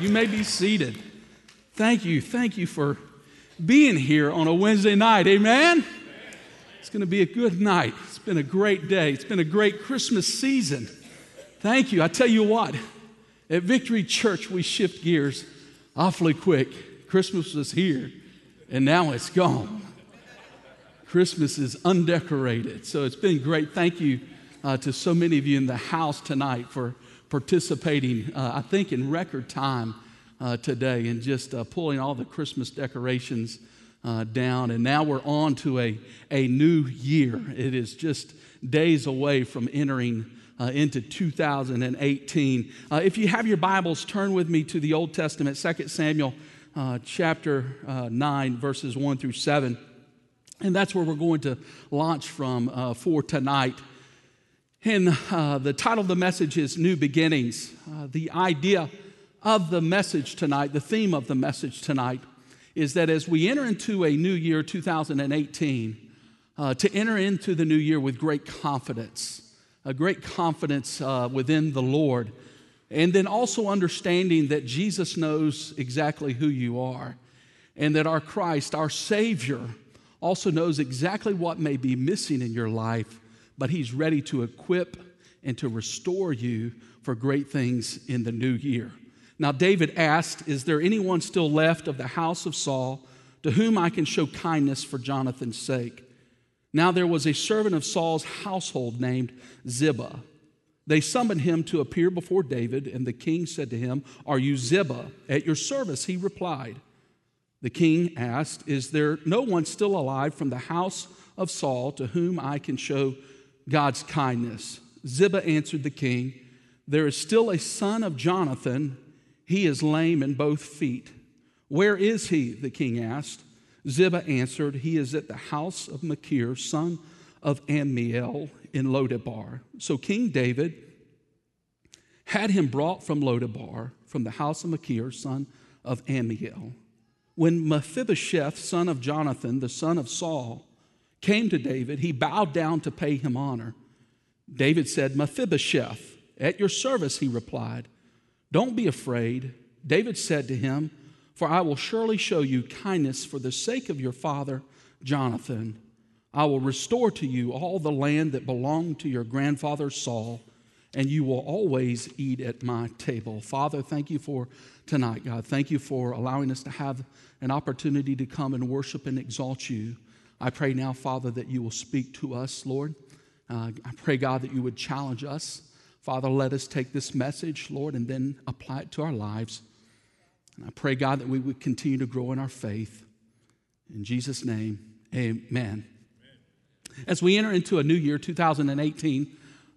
You may be seated. Thank you. Thank you for being here on a Wednesday night. Amen? It's going to be a good night. It's been a great day. It's been a great Christmas season. Thank you. I tell you what, at Victory Church, we shift gears awfully quick. Christmas was here, and now it's gone. Christmas is undecorated. So it's been great. Thank you uh, to so many of you in the house tonight for participating, uh, I think, in record time uh, today and just uh, pulling all the Christmas decorations uh, down. And now we're on to a, a new year. It is just days away from entering uh, into 2018. Uh, if you have your Bibles, turn with me to the Old Testament, 2 Samuel chapter 9, verses 1 through 7. And that's where we're going to launch from for tonight. And uh, the title of the message is New Beginnings. Uh, the idea of the message tonight, the theme of the message tonight, is that as we enter into a new year, 2018, uh, to enter into the new year with great confidence, a great confidence uh, within the Lord, and then also understanding that Jesus knows exactly who you are, and that our Christ, our Savior, also knows exactly what may be missing in your life but He's ready to equip and to restore you for great things in the new year. Now, David asked, Is there anyone still left of the house of Saul to whom I can show kindness for Jonathan's sake? Now, there was a servant of Saul's household named Ziba. They summoned him to appear before David, and the king said to him, Are you Ziba? At your service, he replied. The king asked, Is there no one still alive from the house of Saul to whom I can show God's kindness. Ziba answered the king, There is still a son of Jonathan. He is lame in both feet. Where is he? the king asked. Ziba answered, He is at the house of Machir, son of Ammiel, in Lodabar. So King David had him brought from Lodabar, from the house of Machir, son of Ammiel. When Mephibosheth, son of Jonathan, the son of Saul, came to David, he bowed down to pay him honor. David said, Mephibosheth, at your service, he replied. Don't be afraid. David said to him, For I will surely show you kindness for the sake of your father, Jonathan. I will restore to you all the land that belonged to your grandfather Saul, and you will always eat at my table. Father, thank you for tonight, God. Thank you for allowing us to have an opportunity to come and worship and exalt you. I pray now, Father, that you will speak to us, Lord. Uh, I pray, God, that you would challenge us. Father, let us take this message, Lord, and then apply it to our lives. And I pray, God, that we would continue to grow in our faith. In Jesus' name, amen. amen. As we enter into a new year, 2018,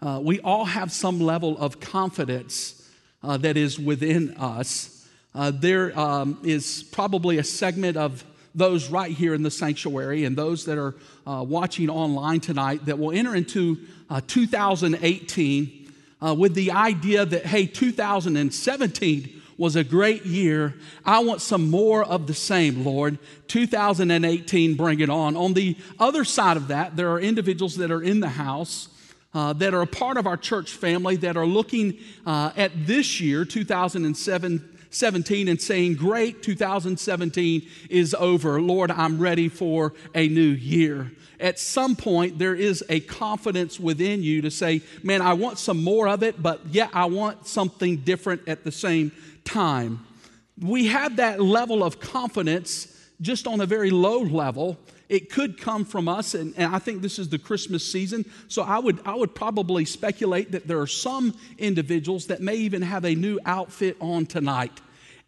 uh, we all have some level of confidence uh, that is within us. Uh, there um, is probably a segment of those right here in the sanctuary and those that are uh, watching online tonight that will enter into uh, 2018 uh, with the idea that, hey, 2017 was a great year. I want some more of the same, Lord. 2018, bring it on. On the other side of that, there are individuals that are in the house. Uh, that are a part of our church family that are looking uh, at this year, 2007, 17 and saying, Great, 2017 is over. Lord, I'm ready for a new year. At some point, there is a confidence within you to say, Man, I want some more of it, but yet I want something different at the same time. We have that level of confidence just on a very low level it could come from us and, and, i think this is the christmas season. So I would, I would probably speculate that there are some individuals that may even have a new outfit on tonight.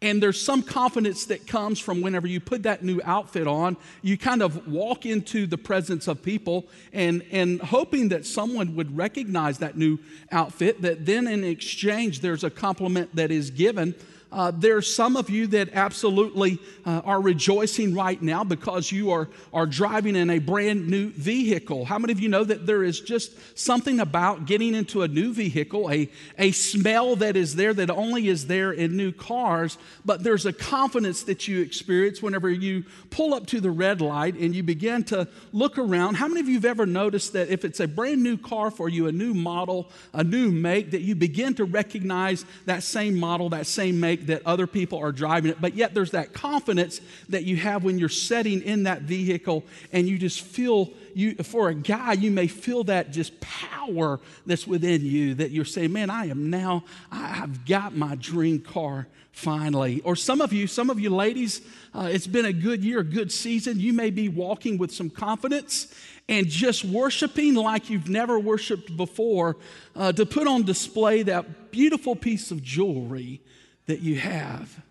And there's some confidence that comes from whenever you put that new outfit on, you kind of walk into the presence of people and, and hoping that someone would recognize that new outfit, that then in exchange there's a compliment that is given uh, are some of you that absolutely uh, are rejoicing right now because you are, are driving in a brand new vehicle. How many of you know that there is just something about getting into a new vehicle, a, a smell that is there that only is there in new cars, but there's a confidence that you experience whenever you pull up to the red light and you begin to look around. How many of you have ever noticed that if it's a brand new car for you, a new model, a new make, that you begin to recognize that same model, that same make? Think that other people are driving it, but yet there's that confidence that you have when you're sitting in that vehicle and you just feel you for a guy you may feel that just power that's within you that you're saying, "Man, I am now I've got my dream car finally." Or some of you, some of you ladies, uh, it's been a good year, a good season. You may be walking with some confidence and just worshiping like you've never worshiped before uh, to put on display that beautiful piece of jewelry that you have.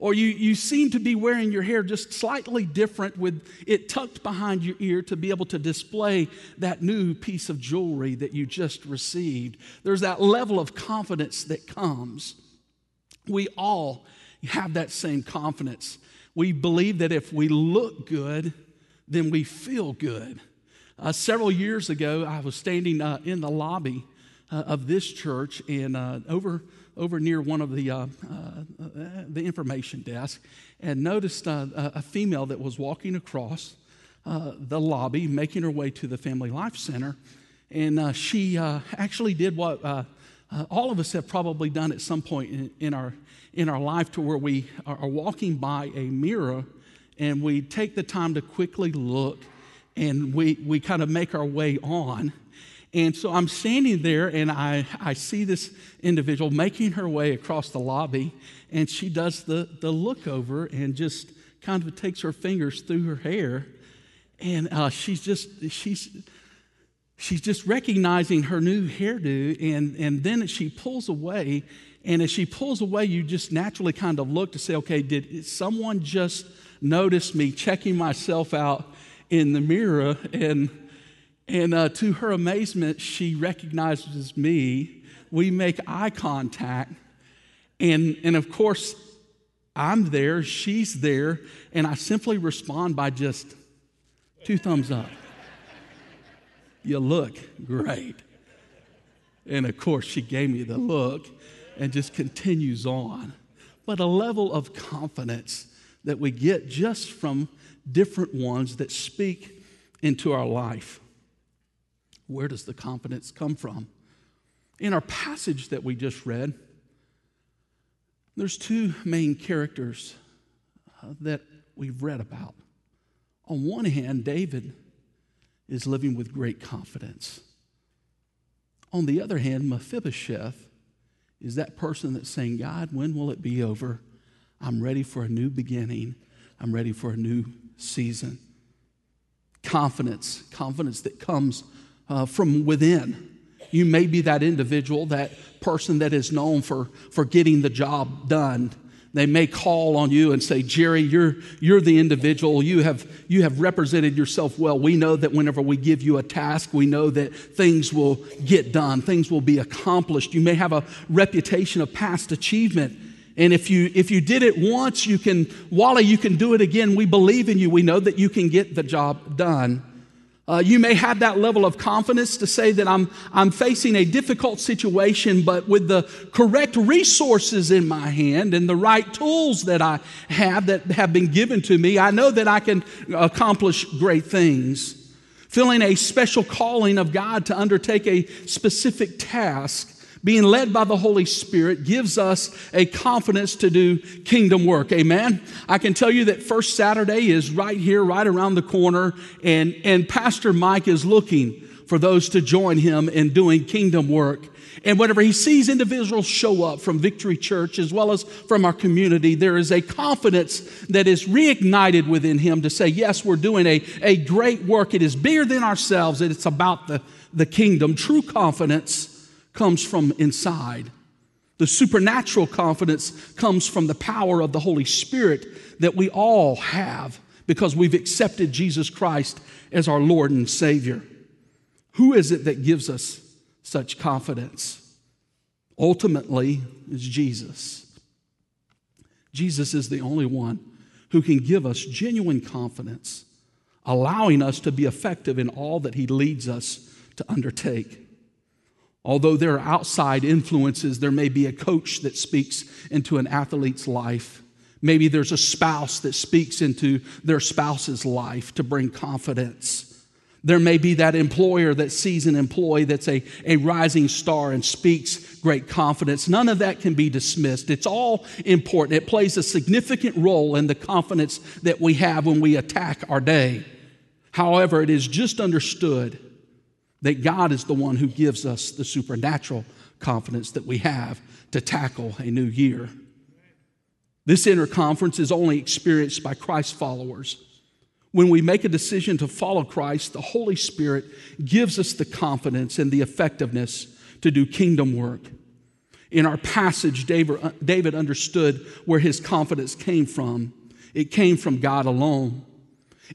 Or you, you seem to be wearing your hair just slightly different with it tucked behind your ear to be able to display that new piece of jewelry that you just received. There's that level of confidence that comes. We all have that same confidence. We believe that if we look good, then we feel good. Uh, several years ago, I was standing uh, in the lobby uh, of this church and uh, over, over near one of the, uh, uh, the information desk and noticed uh, a female that was walking across uh, the lobby making her way to the Family Life Center. And uh, she actually did what all of us have probably done at some point in, in, our, in our life to where we are walking by a mirror and we take the time to quickly look and we, we kind of make our way on. And so I'm standing there and I, I see this individual making her way across the lobby, and she does the, the look over and just kind of takes her fingers through her hair. And uh, she's just, she's, she's just recognizing her new hairdo, and, and then she pulls away. And as she pulls away, you just naturally kind of look to say, okay, did someone just notice me checking myself out in the mirror. And, and uh, to her amazement, she recognizes me. We make eye contact. And, and of course, I'm there, she's there, and I simply respond by just two thumbs up. you look great. And of course, she gave me the look and just continues on. But a level of confidence that we get just from different ones that speak into our life. Where does the confidence come from? In our passage that we just read, there's two main characters uh, that we've read about. On one hand, David is living with great confidence. On the other hand, Mephibosheth is that person that's saying, God, when will it be over? I'm ready for a new beginning. I'm ready for a new season. Confidence, confidence that comes uh, from within. You may be that individual, that person that is known for, for getting the job done. They may call on you and say, Jerry, you're, you're the individual. You have, you have represented yourself well. We know that whenever we give you a task, we know that things will get done, things will be accomplished. You may have a reputation of past achievement. And if you, if you did it once, you can, Wally, you can do it again. We believe in you. We know that you can get the job done. Uh, you may have that level of confidence to say that I'm, I'm facing a difficult situation, but with the correct resources in my hand and the right tools that I have that have been given to me, I know that I can accomplish great things. Feeling a special calling of God to undertake a specific task being led by the Holy Spirit gives us a confidence to do kingdom work. Amen. I can tell you that First Saturday is right here, right around the corner, and, and Pastor Mike is looking for those to join him in doing kingdom work. And whenever he sees individuals show up from Victory Church as well as from our community, there is a confidence that is reignited within him to say, Yes, we're doing a, a great work. It is bigger than ourselves, and it's about the, the kingdom. True confidence comes from inside. The supernatural confidence comes from the power of the Holy Spirit that we all have because we've accepted Jesus Christ as our Lord and Savior. Who is it that gives us such confidence? Ultimately, it's Jesus. Jesus is the only one who can give us genuine confidence, allowing us to be effective in all that He leads us to undertake. Although there are outside influences, there may be a coach that speaks into an athlete's life. Maybe there's a spouse that speaks into their spouse's life to bring confidence. There may be that employer that sees an employee that's a, a rising star and speaks great confidence. None of that can be dismissed. It's all important. It plays a significant role in the confidence that we have when we attack our day. However, it is just understood that God is the one who gives us the supernatural confidence that we have to tackle a new year. This inner conference is only experienced by Christ followers. When we make a decision to follow Christ, the Holy Spirit gives us the confidence and the effectiveness to do kingdom work. In our passage, David uh, understood where his confidence came from. It came from God alone.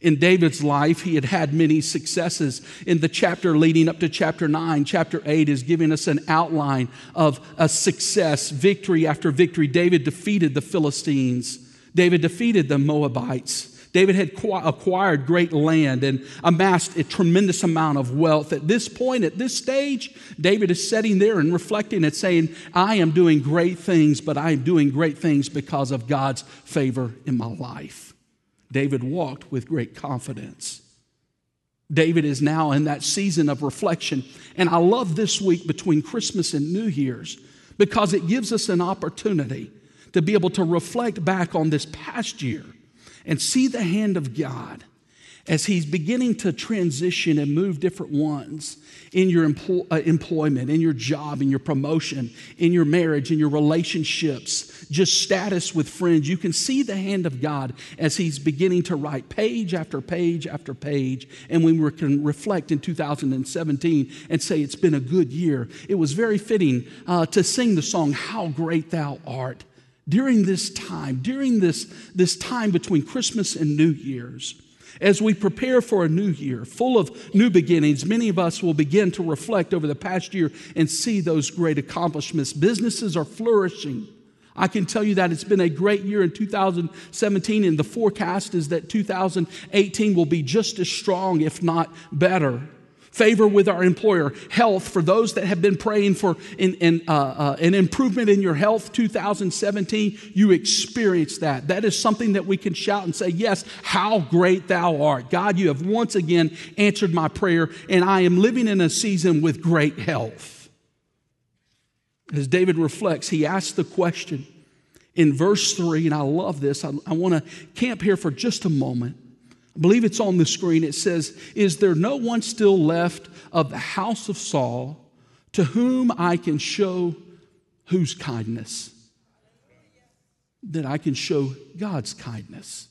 In David's life, he had had many successes. In the chapter leading up to chapter 9, chapter 8 is giving us an outline of a success, victory after victory. David defeated the Philistines, David defeated the Moabites. David had acquired great land and amassed a tremendous amount of wealth. At this point, at this stage, David is sitting there and reflecting and saying, I am doing great things, but I am doing great things because of God's favor in my life. David walked with great confidence. David is now in that season of reflection. And I love this week between Christmas and New Year's because it gives us an opportunity to be able to reflect back on this past year and see the hand of God as He's beginning to transition and move different ones in your uh, employment, in your job, in your promotion, in your marriage, in your relationships, just status with friends. You can see the hand of God as He's beginning to write page after page after page. And we can reflect in 2017 and say it's been a good year, it was very fitting uh, to sing the song, How Great Thou Art during this time, during this, this time between Christmas and New Year's, as we prepare for a new year full of new beginnings, many of us will begin to reflect over the past year and see those great accomplishments. Businesses are flourishing. I can tell you that it's been a great year in 2017, and the forecast is that 2018 will be just as strong, if not better favor with our employer, health for those that have been praying for in, in, uh, uh, an improvement in your health 2017, you experience that. That is something that we can shout and say, Yes, how great thou art. God, you have once again answered my prayer, and I am living in a season with great health. As David reflects, he asks the question in verse 3, and I love this. I, I want to camp here for just a moment. I believe it's on the screen. It says, Is there no one still left of the house of Saul to whom I can show whose kindness? That I can show God's kindness.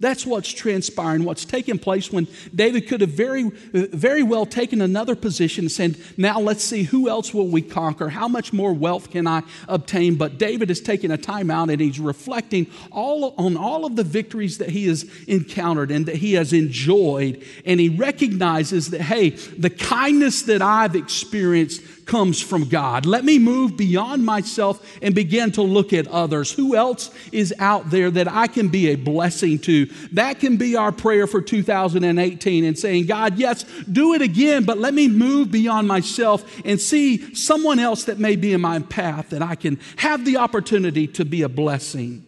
That's what's transpiring, what's taking place when David could have very, very well taken another position and said, Now let's see, who else will we conquer? How much more wealth can I obtain? But David is taking a time out and he's reflecting all, on all of the victories that he has encountered and that he has enjoyed. And he recognizes that, hey, the kindness that I've experienced comes from God. Let me move beyond myself and begin to look at others. Who else is out there that I can be a blessing to? That can be our prayer for 2018 and saying, God, yes, do it again, but let me move beyond myself and see someone else that may be in my path that I can have the opportunity to be a blessing.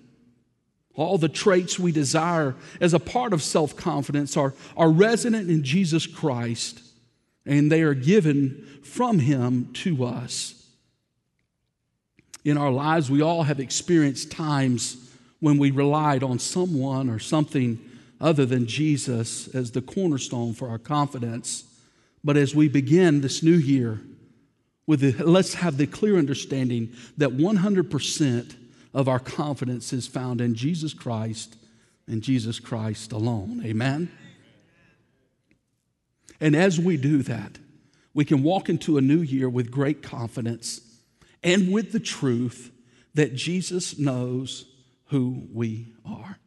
All the traits we desire as a part of self confidence are, are resident in Jesus Christ and they are given from Him to us. In our lives, we all have experienced times when we relied on someone or something other than Jesus as the cornerstone for our confidence. But as we begin this new year, with the, let's have the clear understanding that 100% of our confidence is found in Jesus Christ and Jesus Christ alone. Amen? And as we do that, we can walk into a new year with great confidence and with the truth that Jesus knows who we are.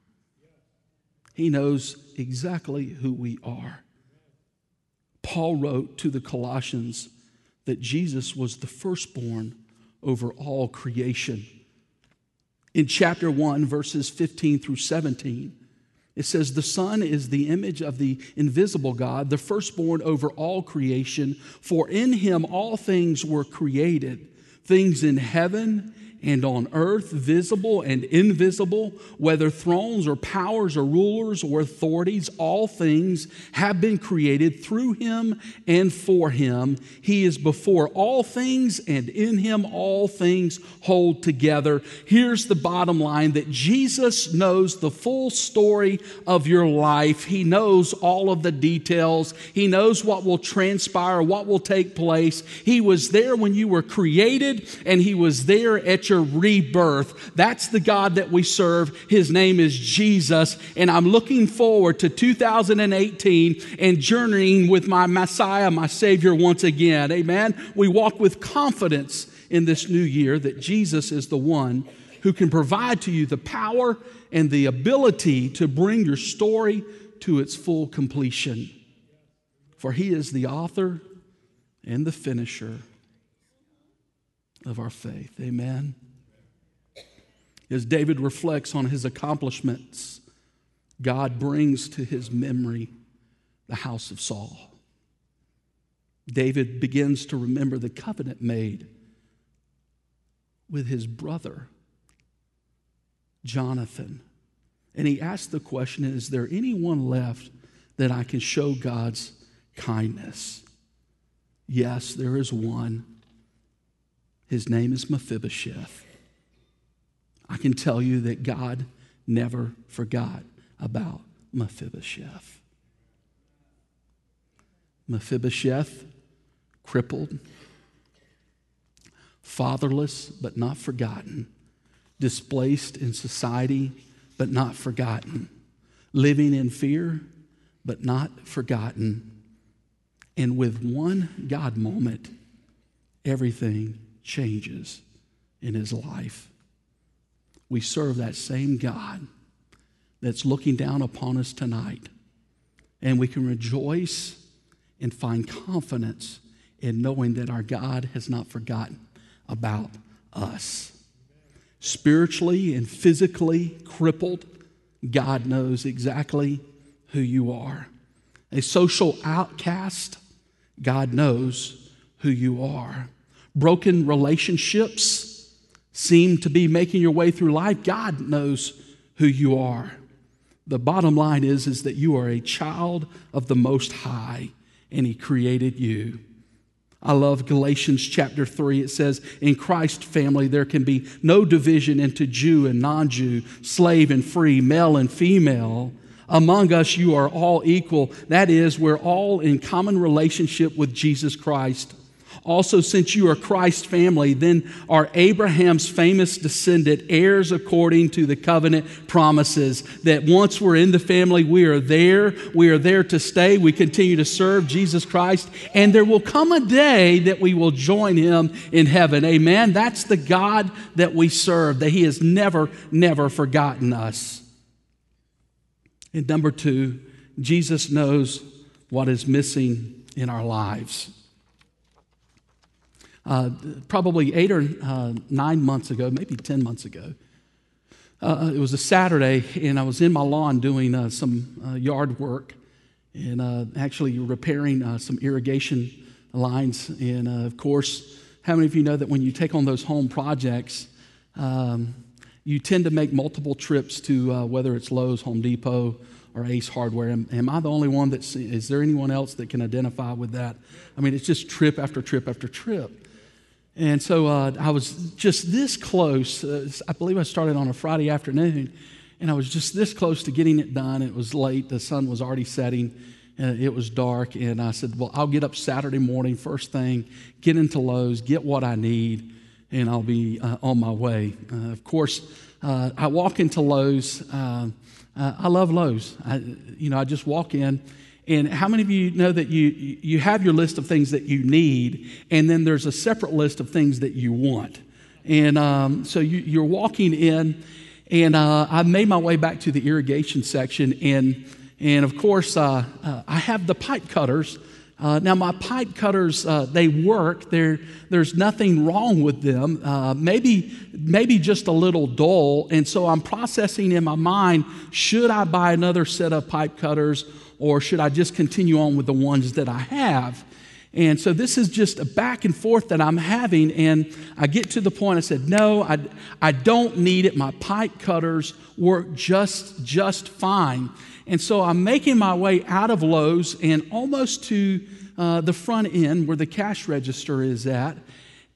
He knows exactly who we are. Paul wrote to the Colossians that Jesus was the firstborn over all creation. In chapter 1, verses 15 through 17, it says, The Son is the image of the invisible God, the firstborn over all creation, for in him all things were created, things in heaven and on earth, visible and invisible, whether thrones or powers or rulers or authorities, all things have been created through him and for him. He is before all things, and in him all things hold together. Here's the bottom line that Jesus knows the full story of your life. He knows all of the details, He knows what will transpire, what will take place. He was there when you were created, and He was there at your your rebirth. That's the God that we serve. His name is Jesus. And I'm looking forward to 2018 and journeying with my Messiah, my Savior, once again. Amen. We walk with confidence in this new year that Jesus is the one who can provide to you the power and the ability to bring your story to its full completion. For he is the author and the finisher of our faith. Amen. As David reflects on his accomplishments, God brings to his memory the house of Saul. David begins to remember the covenant made with his brother, Jonathan. And he asks the question Is there anyone left that I can show God's kindness? Yes, there is one. His name is Mephibosheth. I can tell you that God never forgot about Mephibosheth. Mephibosheth, crippled, fatherless but not forgotten, displaced in society but not forgotten, living in fear but not forgotten. And with one God moment, everything changes in his life. We serve that same God that's looking down upon us tonight. And we can rejoice and find confidence in knowing that our God has not forgotten about us. Spiritually and physically crippled, God knows exactly who you are. A social outcast, God knows who you are broken relationships seem to be making your way through life, God knows who you are. The bottom line is, is that you are a child of the Most High, and He created you. I love Galatians chapter 3. It says, In Christ's family, there can be no division into Jew and non Jew, slave and free, male and female. Among us, you are all equal. That is, we're all in common relationship with Jesus Christ. Also, since you are Christ's family, then are Abraham's famous descendant, heirs according to the covenant promises. That once we're in the family, we are there. We are there to stay. We continue to serve Jesus Christ. And there will come a day that we will join him in heaven. Amen. That's the God that we serve, that he has never, never forgotten us. And number two, Jesus knows what is missing in our lives. Uh, probably eight or uh, nine months ago, maybe 10 months ago. Uh, it was a Saturday, and I was in my lawn doing uh, some uh, yard work and uh, actually repairing some irrigation lines. And of course, how many of you know that when you take on those home projects, um, you tend to make multiple trips to whether it's Lowe's, Home Depot, or Ace Hardware. Am, am, I the only one that's, is there anyone else that can identify with that? I mean, it's just trip after trip after trip. And so uh, I was just this close. Uh, I believe I started on a Friday afternoon, and I was just this close to getting it done. It was late, the sun was already setting, and it was dark. And I said, Well, I'll get up Saturday morning, first thing, get into Lowe's, get what I need, and I'll be uh, on my way. Uh, of course, uh, I walk into Lowe's. Uh, I love Lowe's. I, you know, I just walk in and how many of you know that you, you have your list of things that you need, and then there's a separate list of things that you want? And um, so you, are walking in, and uh, I made my way back to the irrigation section, and, and of course, uh, uh, I have the pipe cutters. Uh, now, my pipe cutters, uh, they work. There, there's nothing wrong with them. Uh, maybe, maybe just a little dull. And so I'm processing in my mind should I buy another set of pipe cutters or should I just continue on with the ones that I have? And so this is just a back and forth that I'm having. And I get to the point, I said, no, I, I don't need it. My pipe cutters work just, just fine. And so I'm making my way out of Lowe's and almost to uh, the front end where the cash register is at.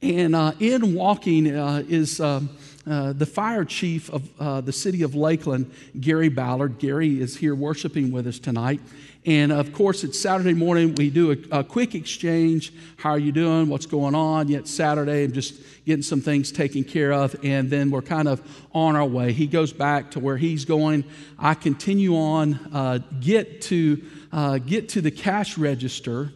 And uh, in walking uh, is um, uh, the fire chief of uh, the city of Lakeland, Gary Ballard. Gary is here worshiping with us tonight. And of course, it's Saturday morning. We do a, a, quick exchange. How are you doing? What's going on? Yet Saturday, I'm just getting some things taken care of. And then we're kind of on our way. He goes back to where he's going. I continue on, uh, get, to, uh, get to the cash register,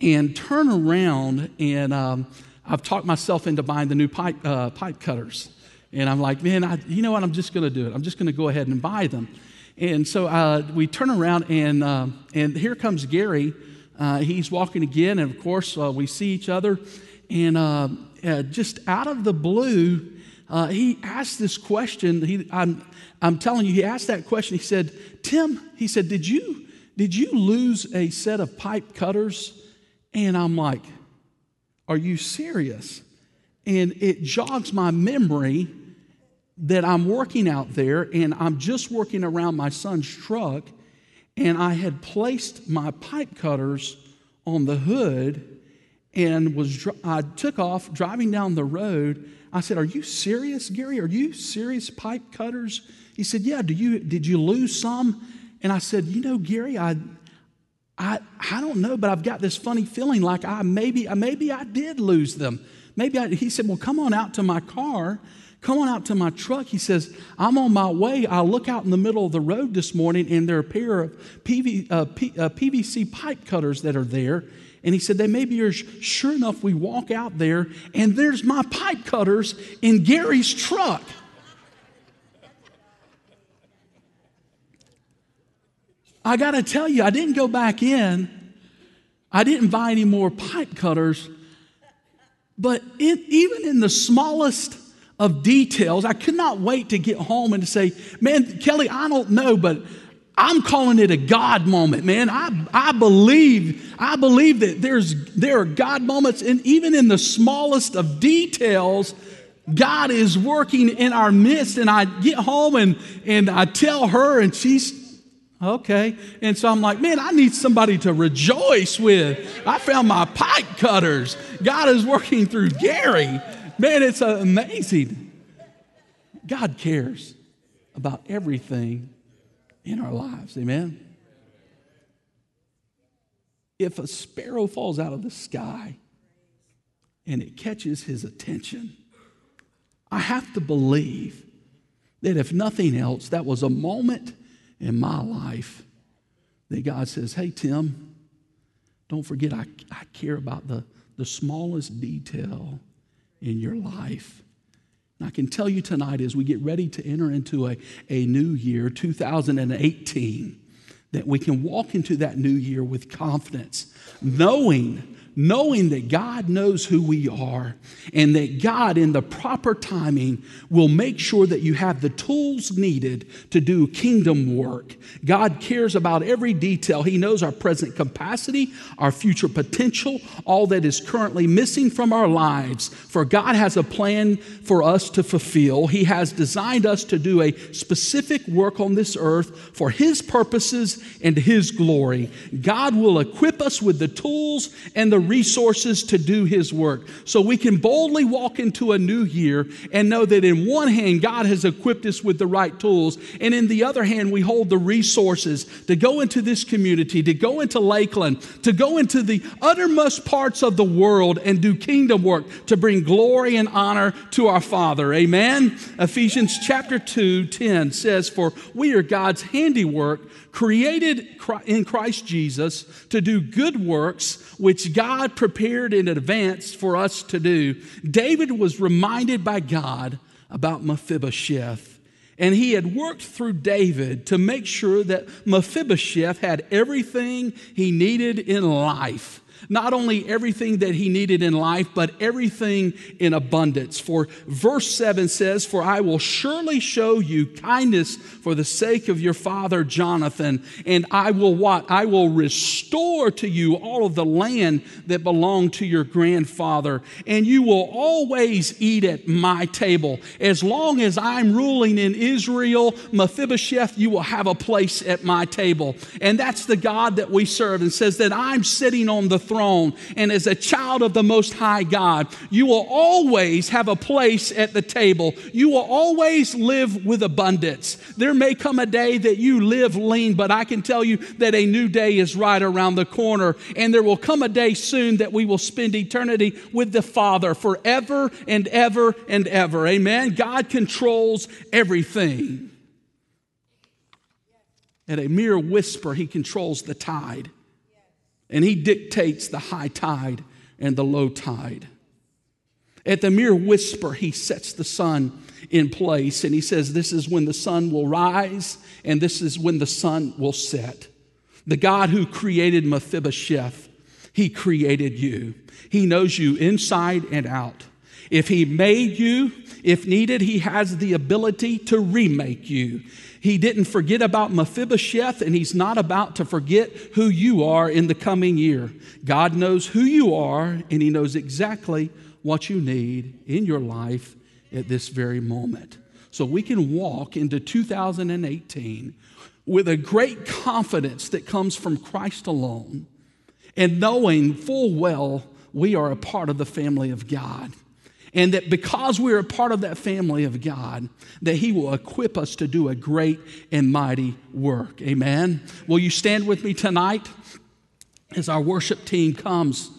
and turn around. And um, I've talked myself into buying the new pipe, uh, pipe cutters. And I'm like, man, I, you know what? I'm just going to do it. I'm just going to go ahead and buy them. And so uh, we turn around, and, uh, and here comes Gary. Uh, he's walking again, and of course, uh, we see each other. And uh, uh, just out of the blue, he asked this question. He, I'm, I'm telling you, he asked that question. He said, Tim, he said, did you, did you lose a set of pipe cutters? And I'm like, are you serious? And it jogs my memory that I'm working out there and I'm just working around my son's truck and I had placed my pipe cutters on the hood and was I took off driving down the road. I said, "Are you serious, Gary? Are you serious pipe cutters?" He said, "Yeah, do you did you lose some?" And I said, "You know, Gary, I I I don't know, but I've got this funny feeling like I maybe maybe I did lose them. Maybe I, he said, "Well, come on out to my car." Come on out to my truck. He says, I'm on my way. I look out in the middle of the road this morning and there are a pair of PV, uh, P, uh, PVC pipe cutters that are there. And he said, they may be yours. Sure enough, we walk out there and there's my pipe cutters in Gary's truck. I got to tell you, I didn't go back in. I didn't buy any more pipe cutters. But in, even in the smallest of details. I could not wait to get home and to say, man, Kelly, I don't know, but I'm calling it a God moment, man. I, I believe, I believe that there's there are God moments, and even in the smallest of details, God is working in our midst. And I get home and, and I tell her, and she's okay. And so I'm like, man, I need somebody to rejoice with. I found my pipe cutters. God is working through Gary. Man, it's amazing. God cares about everything in our lives. Amen. If a sparrow falls out of the sky and it catches his attention, I have to believe that if nothing else, that was a moment in my life that God says, Hey, Tim, don't forget I, I care about the, the smallest detail in your life. And I can tell you tonight as we get ready to enter into a, a new year, 2018, that we can walk into that new year with confidence, knowing knowing that God knows who we are and that God, in the proper timing, will make sure that you have the tools needed to do kingdom work. God cares about every detail. He knows our present capacity, our future potential, all that is currently missing from our lives. For God has a plan for us to fulfill. He has designed us to do a specific work on this earth for His purposes and His glory. God will equip us with the tools and the resources to do His work. So we can boldly walk into a new year and know that in one hand, God has equipped us with the right tools, and in the other hand, we hold the resources to go into this community, to go into Lakeland, to go into the uttermost parts of the world and do kingdom work to bring glory and honor to our Father. Amen. Ephesians chapter 2 10 says, For we are God's handiwork created in Christ Jesus to do good works which God prepared in advance for us to do. David was reminded by God about Mephibosheth. And he had worked through David to make sure that Mephibosheth had everything he needed in life. Not only everything that he needed in life, but everything in abundance. For verse 7 says, For I will surely show you kindness for the sake of your father Jonathan, and I will what? I will restore to you all of the land that belonged to your grandfather, and you will always eat at my table. As long as I'm ruling in Israel, Mephibosheth, you will have a place at my table. And that's the God that we serve, and says that I'm sitting on the throne. And as a child of the Most High God, you will always have a place at the table. You will always live with abundance. There may come a day that you live lean, but I can tell you that a new day is right around the corner. And there will come a day soon that we will spend eternity with the Father forever and ever and ever. Amen. God controls everything. At a mere whisper, He controls the tide and he dictates the high tide and the low tide. At the mere whisper, he sets the sun in place and he says, This is when the sun will rise and this is when the sun will set. The God who created Mephibosheth, he created you. He knows you inside and out. If he made you, if needed, he has the ability to remake you. He didn't forget about Mephibosheth, and he's not about to forget who you are in the coming year. God knows who you are, and he knows exactly what you need in your life at this very moment. So we can walk into 2018 with a great confidence that comes from Christ alone and knowing full well we are a part of the family of God. And that because we're a part of that family of God, that He will equip us to do a great and mighty work. Amen. Will you stand with me tonight as our worship team comes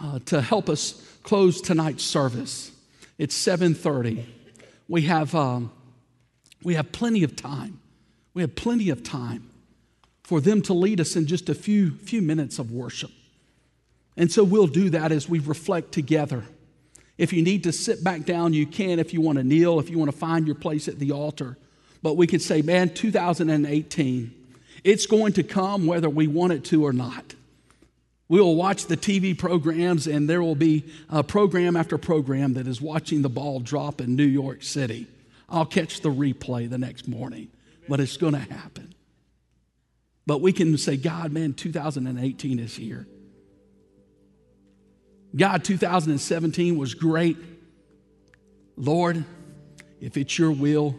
uh, to help us close tonight's service? It's 7:30. We have um, we have plenty of time. We have plenty of time for them to lead us in just a few few minutes of worship. And so we'll do that as we reflect together. If you need to sit back down, you can. If you want to kneel, if you want to find your place at the altar. But we could say, man, 2018, it's going to come whether we want it to or not. We will watch the TV programs, and there will be a program after program that is watching the ball drop in New York City. I'll catch the replay the next morning, but it's going to happen. But we can say, God, man, 2018 is here. God, 2017 was great. Lord, if it's your will,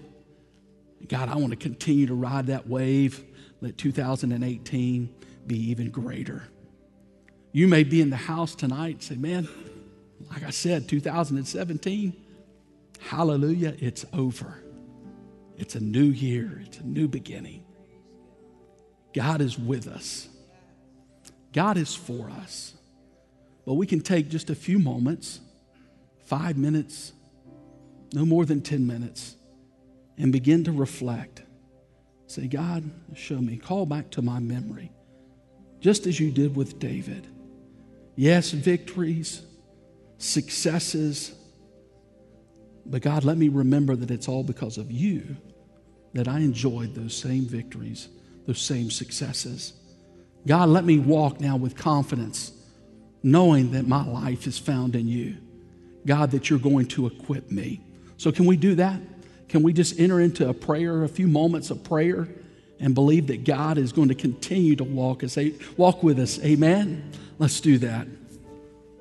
God, I want to continue to ride that wave. Let 2018 be even greater. You may be in the house tonight and say, man, like I said, 2017, hallelujah, it's over. It's a new year, it's a new beginning. God is with us, God is for us. But we can take just a few moments, five minutes, no more than 10 minutes, and begin to reflect. Say, God, show me. Call back to my memory, just as you did with David. Yes, victories, successes, but God, let me remember that it's all because of you that I enjoyed those same victories, those same successes. God, let me walk now with confidence knowing that my life is found in you. God, that you're going to equip me. So, can we do that? Can we just enter into a prayer, a few moments of prayer, and believe that God is going to continue to walk us, walk with us? Amen. Let's do that.